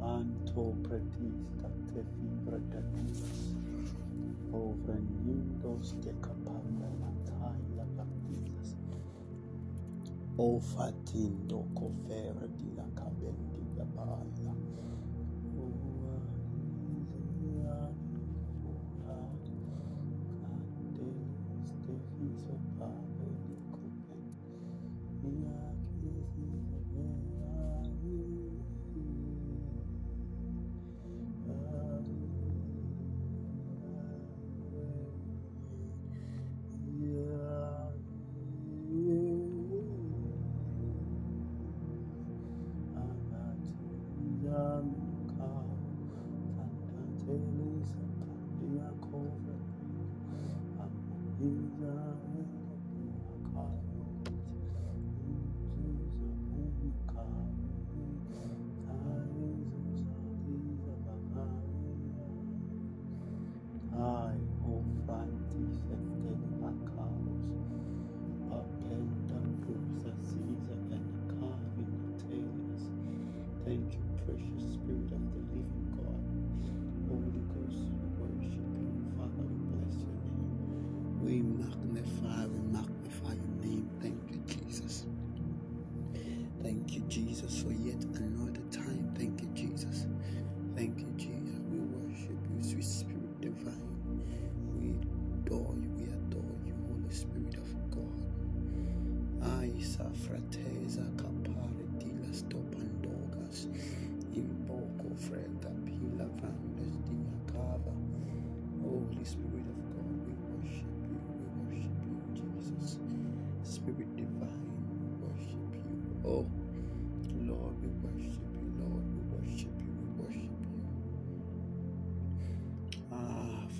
Anto pretista te fibra datus, ovrenindos de capanda mataya baptizas, o fatindo cofere di la cabendi Ai, Thank you, Jesus, for yet another time. Thank you, Jesus. Thank you, Jesus. We worship you, sweet Spirit divine. We adore you, we adore you, Holy Spirit of God. Aisa frateza capare di las topandogas, impoco frega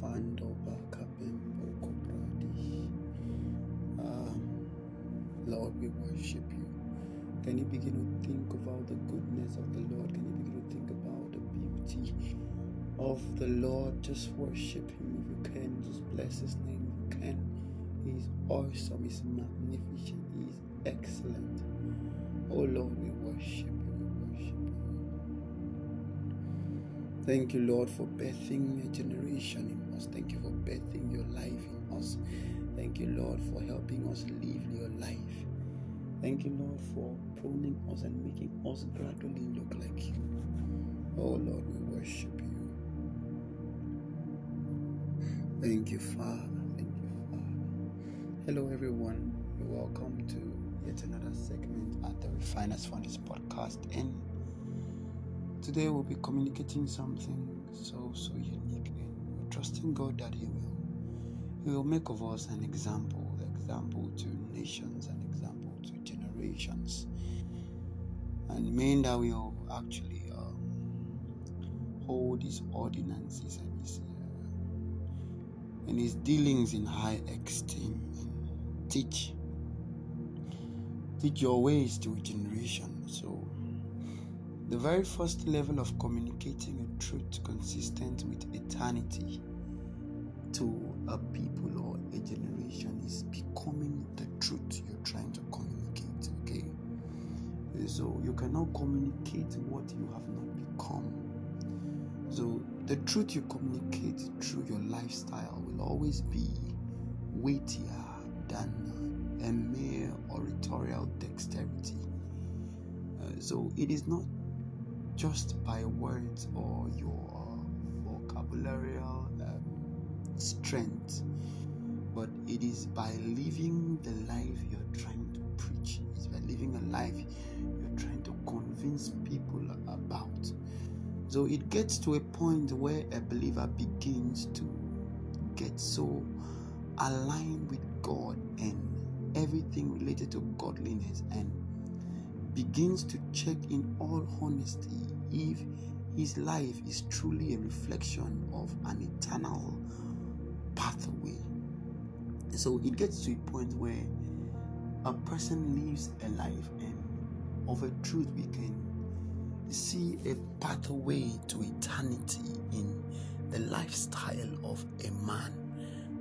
Fando. Ah, Lord, we worship you. Can you begin to think about the goodness of the Lord? Can you begin to think about the beauty of the Lord? Just worship Him if you can. Just bless His name if you can. He's awesome. He's magnificent. He's excellent. Oh Lord, we worship Thank you, Lord, for birthing a generation in us. Thank you for birthing your life in us. Thank you, Lord, for helping us live your life. Thank you, Lord, for pruning us and making us gradually look like you. Oh, Lord, we worship you. Thank you, Father. Thank you, Father. Hello, everyone. Welcome to yet another segment at the Refiners Furnace podcast. And today we'll be communicating something so, so unique. And we're trusting God that He will. He will make of us an example, example to nations, an example to generations. And men that we will actually um, hold His ordinances and His uh, and his dealings in high esteem. and Teach, teach your ways to a generation. So, the very first level of communicating a truth consistent with eternity to a people or a generation is becoming the truth you're trying to communicate. Okay, so you cannot communicate what you have not become. So the truth you communicate through your lifestyle will always be weightier than a mere oratorial dexterity. Uh, so it is not just by words or your vocabularial um, strength, but it is by living the life you're trying to preach. It's by living a life you're trying to convince people about. So it gets to a point where a believer begins to get so aligned with God and everything related to godliness and begins to check in all honesty if his life is truly a reflection of an eternal pathway. So it gets to a point where a person lives a life, and of a truth, we can see a pathway to eternity in the lifestyle of a man.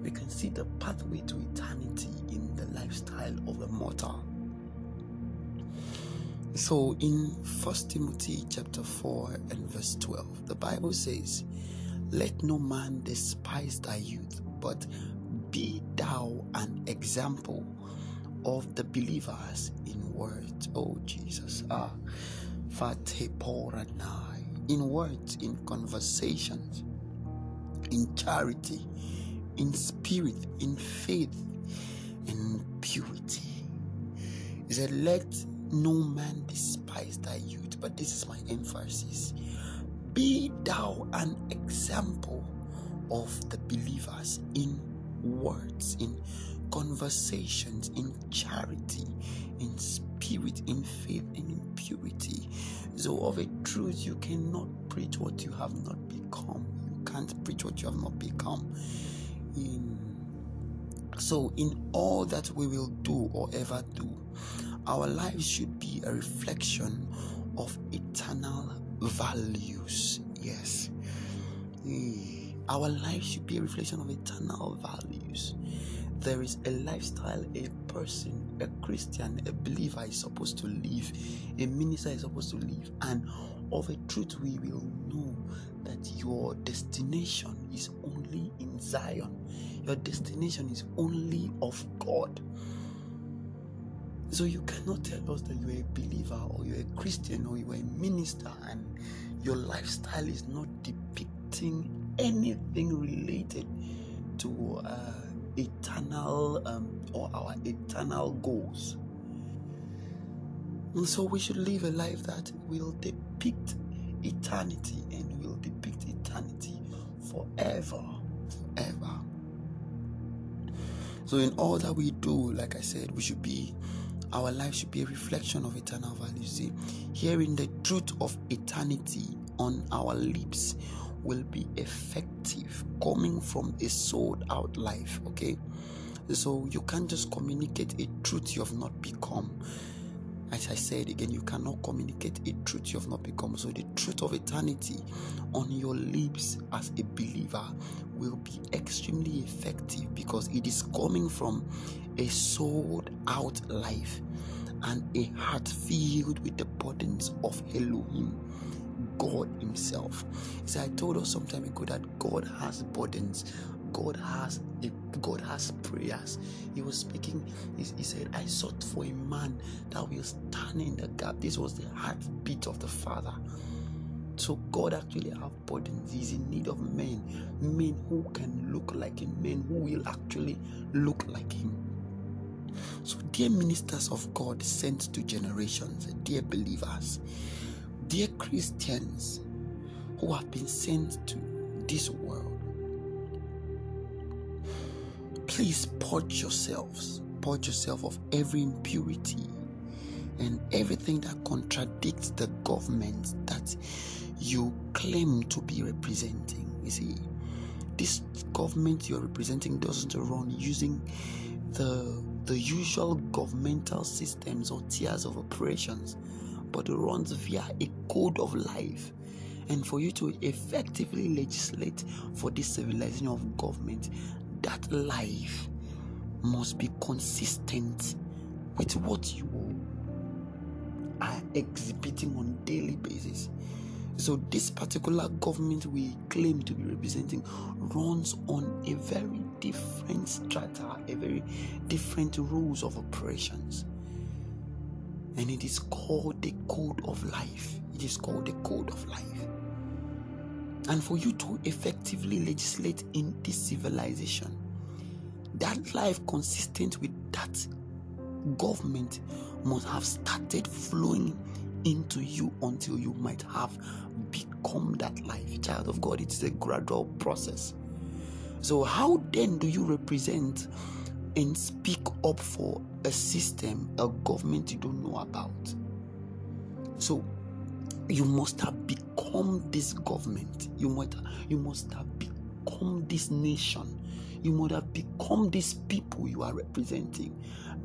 We can see the pathway to eternity in the lifestyle of a mortal. So in First Timothy chapter 4 and verse 12, the Bible says, Let no man despise thy youth, but be thou an example of the believers in words. Oh Jesus. Ah in words, in conversations, in charity, in spirit, in faith, in purity. He said, Let no man despise thy youth. But this is my emphasis. Be thou an example of the believers in words, in conversations, in charity, in spirit, in faith, and in purity. So, of a truth, you cannot preach what you have not become. You can't preach what you have not become. In so, in all that we will do or ever do, our lives should be a reflection of eternal values. Yes. Our lives should be a reflection of eternal values. There is a lifestyle a person, a Christian, a believer is supposed to live, a minister is supposed to live, and of a truth, we will know that your destination is only in Zion. Your destination is only of God. So you cannot tell us that you're a believer or you're a Christian or you're a minister and your lifestyle is not depicting anything related to uh, eternal um, or our eternal goals. And so we should live a life that will depict eternity and will depict eternity forever, forever. So, in all that we do, like I said, we should be, our life should be a reflection of eternal value. See, hearing the truth of eternity on our lips will be effective coming from a sold out life. Okay, so you can't just communicate a truth you have not become. As I said again, you cannot communicate a truth you have not become. So, the truth of eternity on your lips as a believer will be extremely effective because it is coming from a sold out life and a heart filled with the burdens of Elohim. God Himself. See, I told us some time ago that God has burdens. God has God has prayers. He was speaking. He, he said, "I sought for a man that will stand in the gap." This was the heartbeat of the Father. So God actually have burdens. He's in need of men, men who can look like him, men who will actually look like him. So, dear ministers of God sent to generations, dear believers, Dear Christians who have been sent to this world, please purge yourselves, purge yourself of every impurity and everything that contradicts the government that you claim to be representing. You see, this government you're representing doesn't run using the the usual governmental systems or tiers of operations but runs via a code of life. And for you to effectively legislate for this civilization of government, that life must be consistent with what you are exhibiting on daily basis. So this particular government we claim to be representing runs on a very different strata, a very different rules of operations and it is called the code of life. It is called the code of life. And for you to effectively legislate in this civilization, that life consistent with that government must have started flowing into you until you might have become that life. Child of God, it is a gradual process. So, how then do you represent and speak up for a system, a government you don't know about. So you must have become this government. You must you must have become this nation. you must have become these people you are representing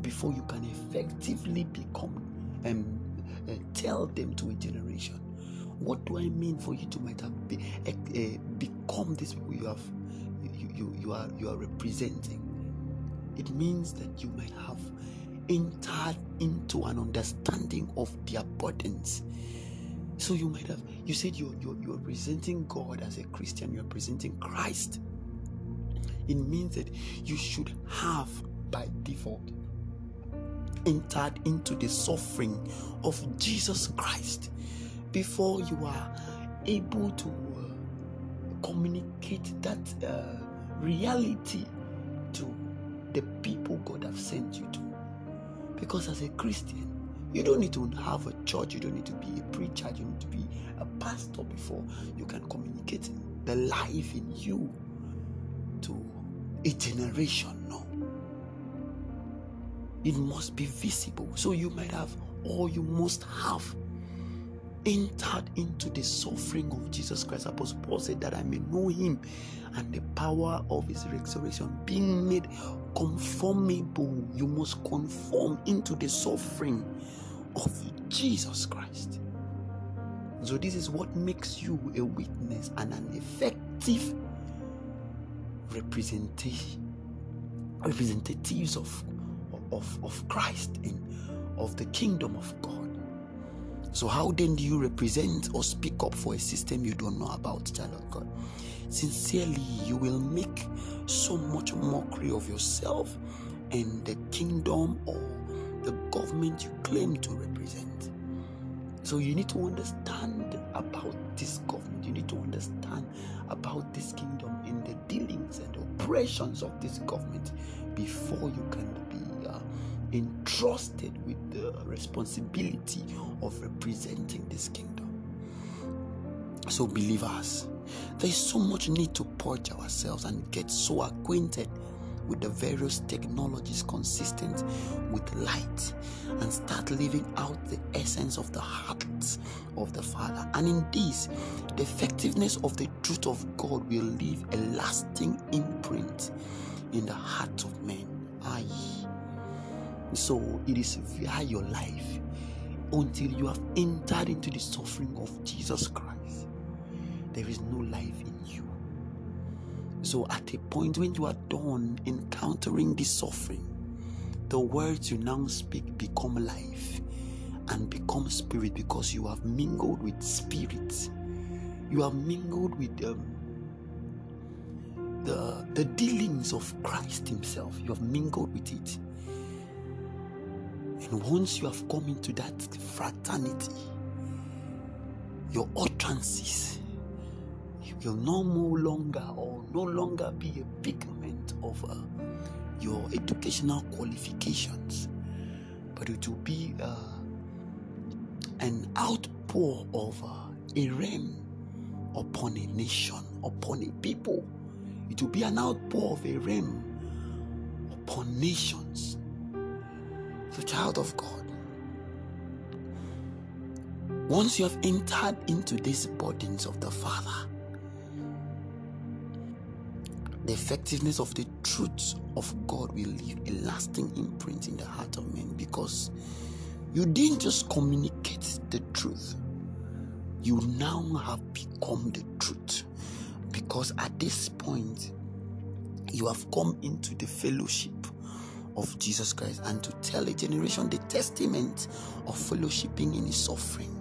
before you can effectively become and um, uh, tell them to a generation. What do I mean for you to might have be, uh, become this people you have you, you, you are you are representing? It means that you might have entered into an understanding of their burdens. So you might have you said you're, you're you're presenting God as a Christian, you're presenting Christ. It means that you should have by default entered into the suffering of Jesus Christ before you are able to uh, communicate that uh, reality to the people God have sent you to. Because as a Christian, you don't need to have a church, you don't need to be a preacher, you need to be a pastor before you can communicate the life in you to a generation. No. It must be visible. So you might have, or you must have entered into the suffering of Jesus Christ. Apostle Paul said that I may know him and the power of his resurrection, being made conformable. You must conform into the suffering of Jesus Christ. So, this is what makes you a witness and an effective representation, representatives of of, of Christ and of the kingdom of God. So, how then do you represent or speak up for a system you don't know about, child of God? Sincerely, you will make so much mockery of yourself and the kingdom or the government you claim to represent. So, you need to understand about this government, you need to understand about this kingdom and the dealings and operations of this government before you can be entrusted with the responsibility of representing this kingdom. So, believers, there is so much need to purge ourselves and get so acquainted with the various technologies consistent with light and start living out the essence of the heart of the Father. And in this, the effectiveness of the truth of God will leave a lasting imprint in the heart of men. Aye. So it is via your life until you have entered into the suffering of Jesus Christ. There is no life in you. So at a point when you are done encountering this suffering, the words you now speak become life and become spirit because you have mingled with spirit. You have mingled with um, the, the dealings of Christ Himself. You have mingled with it. And once you have come into that fraternity, your utterances will no more longer or no longer be a pigment of uh, your educational qualifications, but it will be uh, an outpour of uh, a rain upon a nation, upon a people. It will be an outpour of a rain upon nations. The child of God. Once you have entered into these burdens of the Father, the effectiveness of the truth of God will leave a lasting imprint in the heart of men because you didn't just communicate the truth, you now have become the truth. Because at this point, you have come into the fellowship of Jesus Christ and to tell a generation the testament of fellowshipping in his suffering.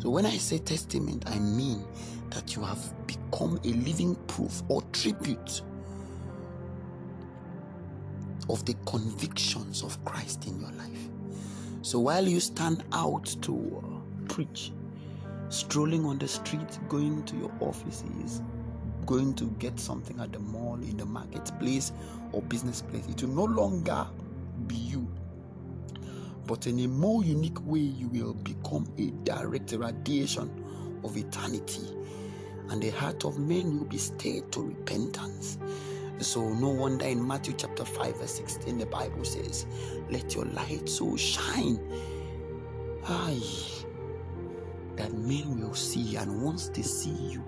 So, when I say testament, I mean that you have become a living proof or tribute of the convictions of Christ in your life. So, while you stand out to uh, preach, strolling on the street, going to your offices, going to get something at the mall, in the marketplace, or business place. It will no longer be you, but in a more unique way, you will become a direct radiation of eternity, and the heart of men will be stirred to repentance. So, no wonder in Matthew chapter 5, verse 16, the Bible says, Let your light so shine. Aye, that men will see, and once they see you,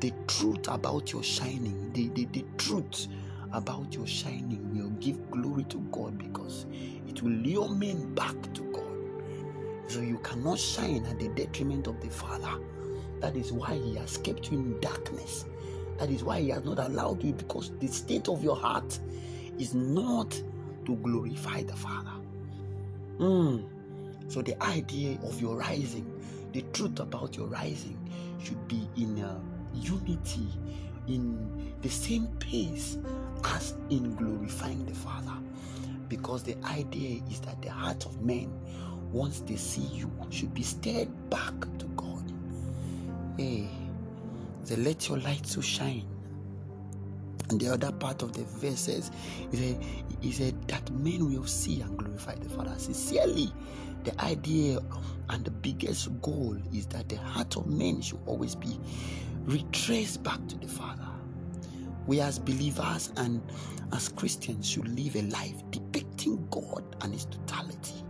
the truth about your shining, the, the, the truth about your shining will give glory to God because it will lure men back to God. So you cannot shine at the detriment of the Father. That is why He has kept you in darkness. That is why He has not allowed you because the state of your heart is not to glorify the Father. Mm. So the idea of your rising, the truth about your rising, should be in uh, unity, in the same pace as in glorifying the Father. Because the idea is that the heart of men, once they see you, should be stirred back to God. Hey, they let your light so shine. And the other part of the verse says, said that men will see and glorify the Father sincerely. The idea and the biggest goal is that the heart of men should always be retraced back to the Father. We as believers and as Christians should live a life depicting God and His totality.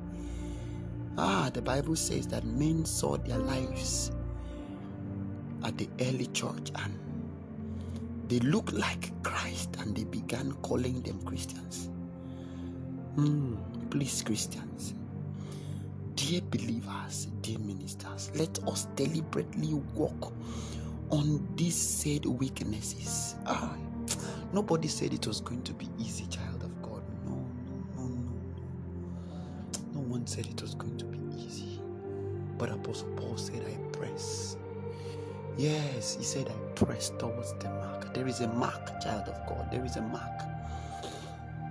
Ah, the Bible says that men saw their lives at the early church and they looked like Christ and they began calling them Christians. Mm, please, Christians, dear believers, dear ministers, let us deliberately walk on these said weaknesses. Ah, nobody said it was going to be easy, child of God. No, no, no, no. No one said it was going to be easy. But Apostle Paul said, I press. Yes, he said, I press towards the mark. There is a mark, child of God. There is a mark.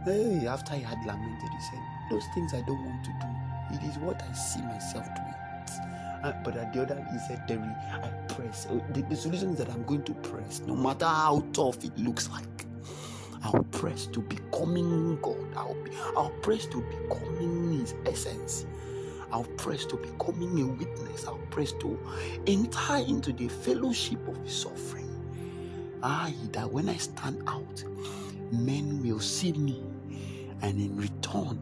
Hey, after he had lamented, he said, Those things I don't want to do. It is what I see myself doing. Uh, but at the other, he said, Terry, I press. Uh, the, the solution is that I'm going to press, no matter how tough it looks like. I'll press to becoming God. I'll, be, I'll press to becoming His essence. I'll press to becoming a witness. I'll press to enter into the fellowship of His suffering. I, that when I stand out, men will see me, and in return,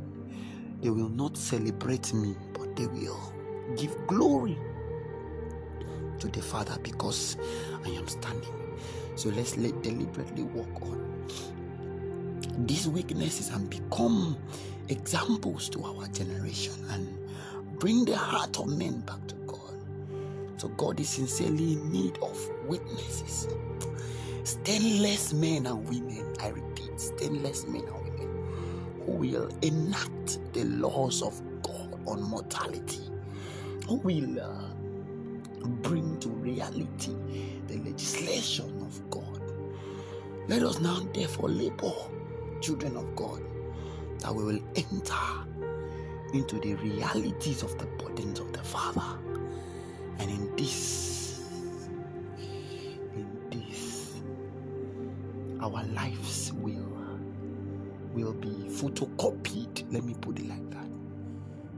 they will not celebrate me, but they will give glory to the Father because I am standing. So let's let deliberately walk on these weaknesses and become examples to our generation and bring the heart of men back to God. So God is sincerely in need of witnesses. Stainless men and women, I repeat, stainless men and women will enact the laws of God on mortality who will uh, bring to reality the legislation of God. Let us now, therefore, labor, children of God, that we will enter into the realities of the burdens of the Father. And in this, photocopied. Let me put it like that.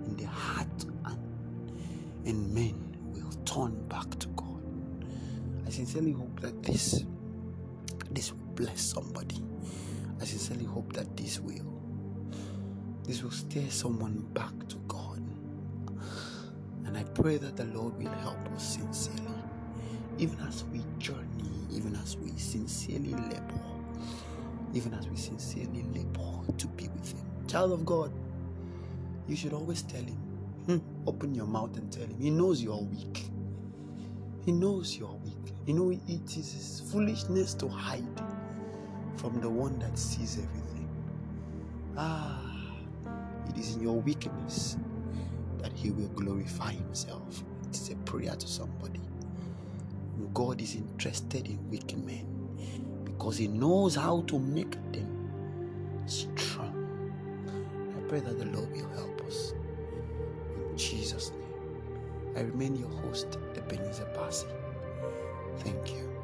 In the heart and and men will turn back to God. I sincerely hope that this this will bless somebody. I sincerely hope that this will this will steer someone back to God. And I pray that the Lord will help us sincerely. Even as we journey, even as we sincerely labor, even as we sincerely labor to be with Him. Child of God, you should always tell Him, Hmm. Open your mouth and tell him. He knows you're weak. He knows you're weak. You know, it is his foolishness to hide from the one that sees everything. Ah, it is in your weakness that he will glorify himself. It's a prayer to somebody. God is interested in weak men because he knows how to make them strong. I pray that the Lord will help us. In Jesus' name. I remain your host, Ebenezer Bassi. Thank you.